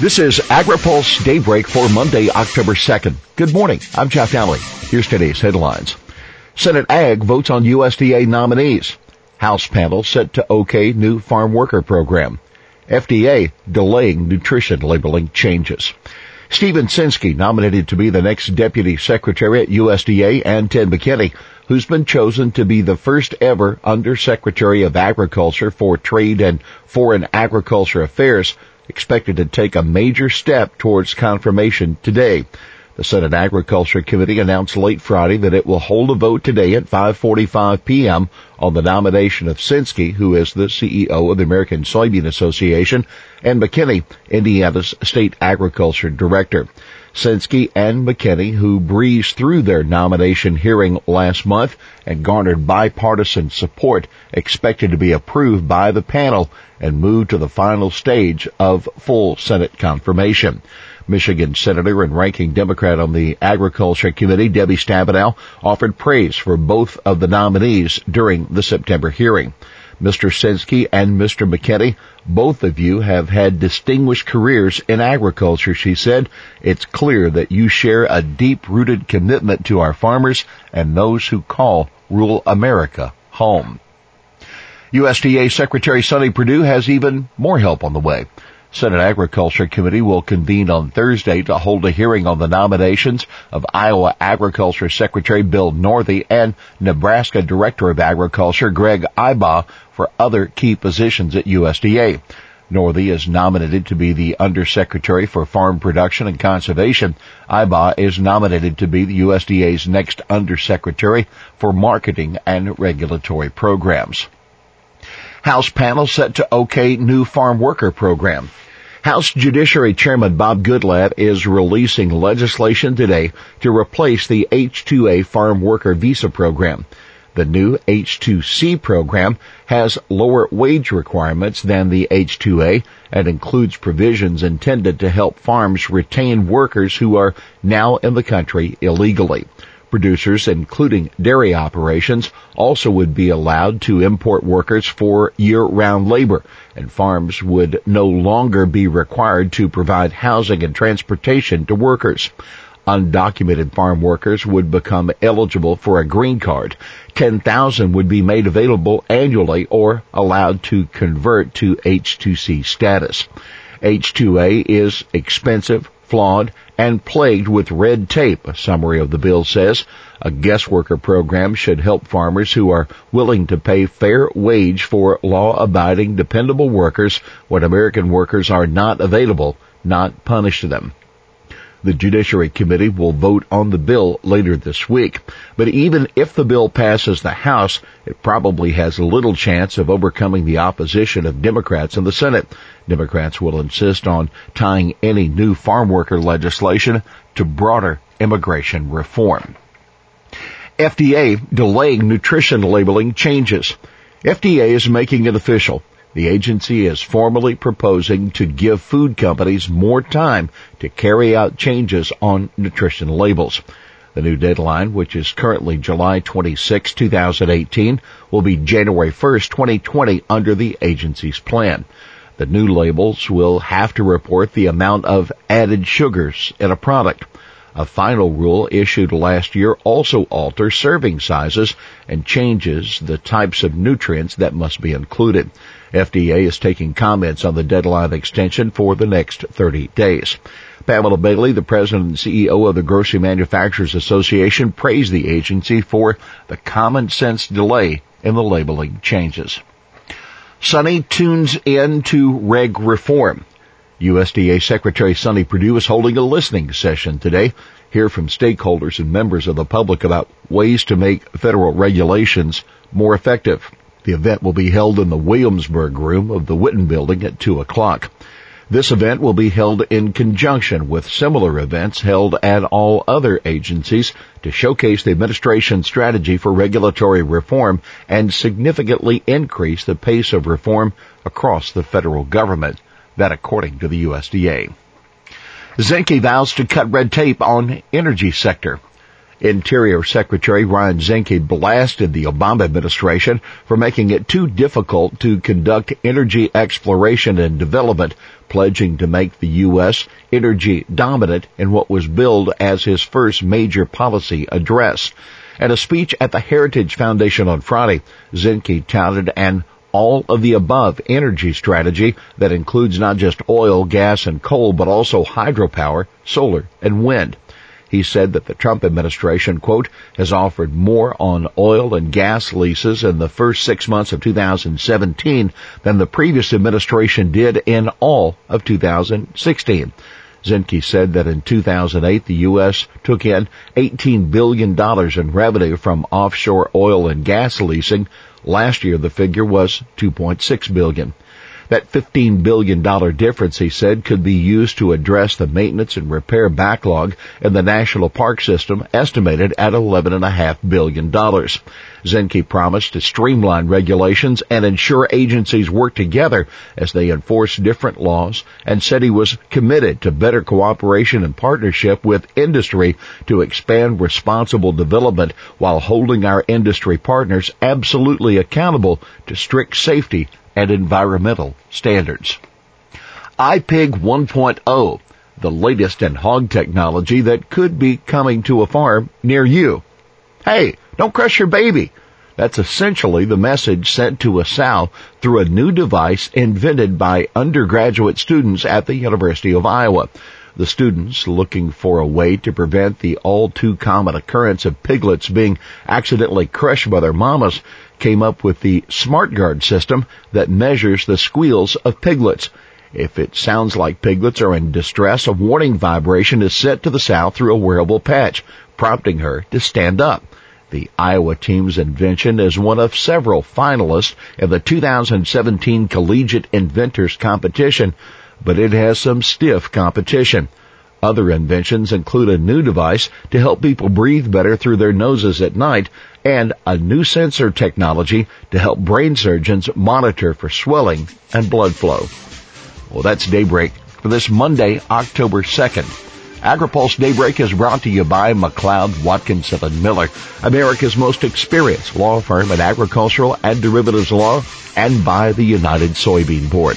This is AgriPulse Daybreak for Monday, October 2nd. Good morning. I'm Jeff Daly. Here's today's headlines. Senate Ag votes on USDA nominees. House panel set to OK new farm worker program. FDA delaying nutrition labeling changes. Stephen Censky nominated to be the next deputy secretary at USDA and Ted McKinney, who's been chosen to be the first ever undersecretary of agriculture for trade and foreign agriculture affairs expected to take a major step towards confirmation today. The Senate Agriculture Committee announced late Friday that it will hold a vote today at 5:45 p.m. on the nomination of Censky, who is the CEO of the American Soybean Association, and McKinney, Indiana's state agriculture director. Censky and McKinney, who breezed through their nomination hearing last month and garnered bipartisan support, expected to be approved by the panel and move to the final stage of full Senate confirmation. Michigan Senator and ranking Democrat on the Agriculture Committee, Debbie Stabenow, offered praise for both of the nominees during the September hearing. Mr. Censky and Mr. McKinney, both of you have had distinguished careers in agriculture, she said. It's clear that you share a deep-rooted commitment to our farmers and those who call rural America home. USDA Secretary Sonny Perdue has even more help on the way. Senate Agriculture Committee will convene on Thursday to hold a hearing on the nominations of Iowa Agriculture Secretary Bill Northey and Nebraska Director of Agriculture Greg Ibach for other key positions at USDA. Northey is nominated to be the Undersecretary for Farm Production and Conservation. Ibach is nominated to be the USDA's next Undersecretary for Marketing and Regulatory Programs. House panel set to OK new farm worker program. House Judiciary Chairman Bob Goodlatte is releasing legislation today to replace the H-2A farm worker visa program. The new H-2C program has lower wage requirements than the H-2A and includes provisions intended to help farms retain workers who are now in the country illegally. Producers, including dairy operations, also would be allowed to import workers for year-round labor, and farms would no longer be required to provide housing and transportation to workers. Undocumented farm workers would become eligible for a green card. 10,000 would be made available annually or allowed to convert to H2C status. H2A is expensive, flawed, and plagued with red tape, a summary of the bill says. A guest worker program should help farmers who are willing to pay fair wage for law-abiding, dependable workers when American workers are not available, not punish them. The Judiciary Committee will vote on the bill later this week. But even if the bill passes the House, it probably has little chance of overcoming the opposition of Democrats in the Senate. Democrats will insist on tying any new farm worker legislation to broader immigration reform. FDA delaying nutrition labeling changes. FDA is making it official. The agency is formally proposing to give food companies more time to carry out changes on nutrition labels. The new deadline, which is currently July 26, 2018, will be January 1, 2020 under the agency's plan. The new labels will have to report the amount of added sugars in a product. A final rule issued last year also alters serving sizes and changes the types of nutrients that must be included. FDA is taking comments on the deadline extension for the next 30 days. Pamela Bailey, the president and CEO of the Grocery Manufacturers Association, praised the agency for the common sense delay in the labeling changes. Sonny tunes in to reg reform. USDA Secretary Sonny Perdue is holding a listening session today. Hear from stakeholders and members of the public about ways to make federal regulations more effective. The event will be held in the Williamsburg room of the Whitten building at 2 o'clock. This event will be held in conjunction with similar events held at all other agencies to showcase the administration's strategy for regulatory reform and significantly increase the pace of reform across the federal government. That according to the USDA. Zinke vows to cut red tape on energy sector. Interior Secretary Ryan Zinke blasted the Obama administration for making it too difficult to conduct energy exploration and development, pledging to make the U.S. energy dominant in what was billed as his first major policy address. At a speech at the Heritage Foundation on Friday, Zinke touted an all of the above energy strategy that includes not just oil, gas, and coal, but also hydropower, solar, and wind. He said that the Trump administration, quote, has offered more on oil and gas leases in the first six months of 2017 than the previous administration did in all of 2016. Zinke said that in 2008 the U.S. took in $18 billion in revenue from offshore oil and gas leasing. Last year the figure was 2.6 billion. That $15 billion difference, he said, could be used to address the maintenance and repair backlog in the national park system estimated at $11.5 billion. Zinke promised to streamline regulations and ensure agencies work together as they enforce different laws and said he was committed to better cooperation and partnership with industry to expand responsible development while holding our industry partners absolutely accountable to strict safety and environmental standards. iPig 1.0, the latest in hog technology that could be coming to a farm near you. Hey, don't crush your baby. That's essentially the message sent to a sow through a new device invented by undergraduate students at the University of Iowa. The students, looking for a way to prevent the all too common occurrence of piglets being accidentally crushed by their mamas, came up with the SmartGuard system that measures the squeals of piglets. If it sounds like piglets are in distress, a warning vibration is sent to the sow through a wearable patch, prompting her to stand up. The Iowa team's invention is one of several finalists in the 2017 Collegiate Inventors Competition, but it has some stiff competition. Other inventions include a new device to help people breathe better through their noses at night and a new sensor technology to help brain surgeons monitor for swelling and blood flow. Well, that's Daybreak for this Monday, October 2nd. AgriPulse Daybreak is brought to you by McLeod, Watkinson and Miller, America's most experienced law firm in agricultural and derivatives law, and by the United Soybean Board.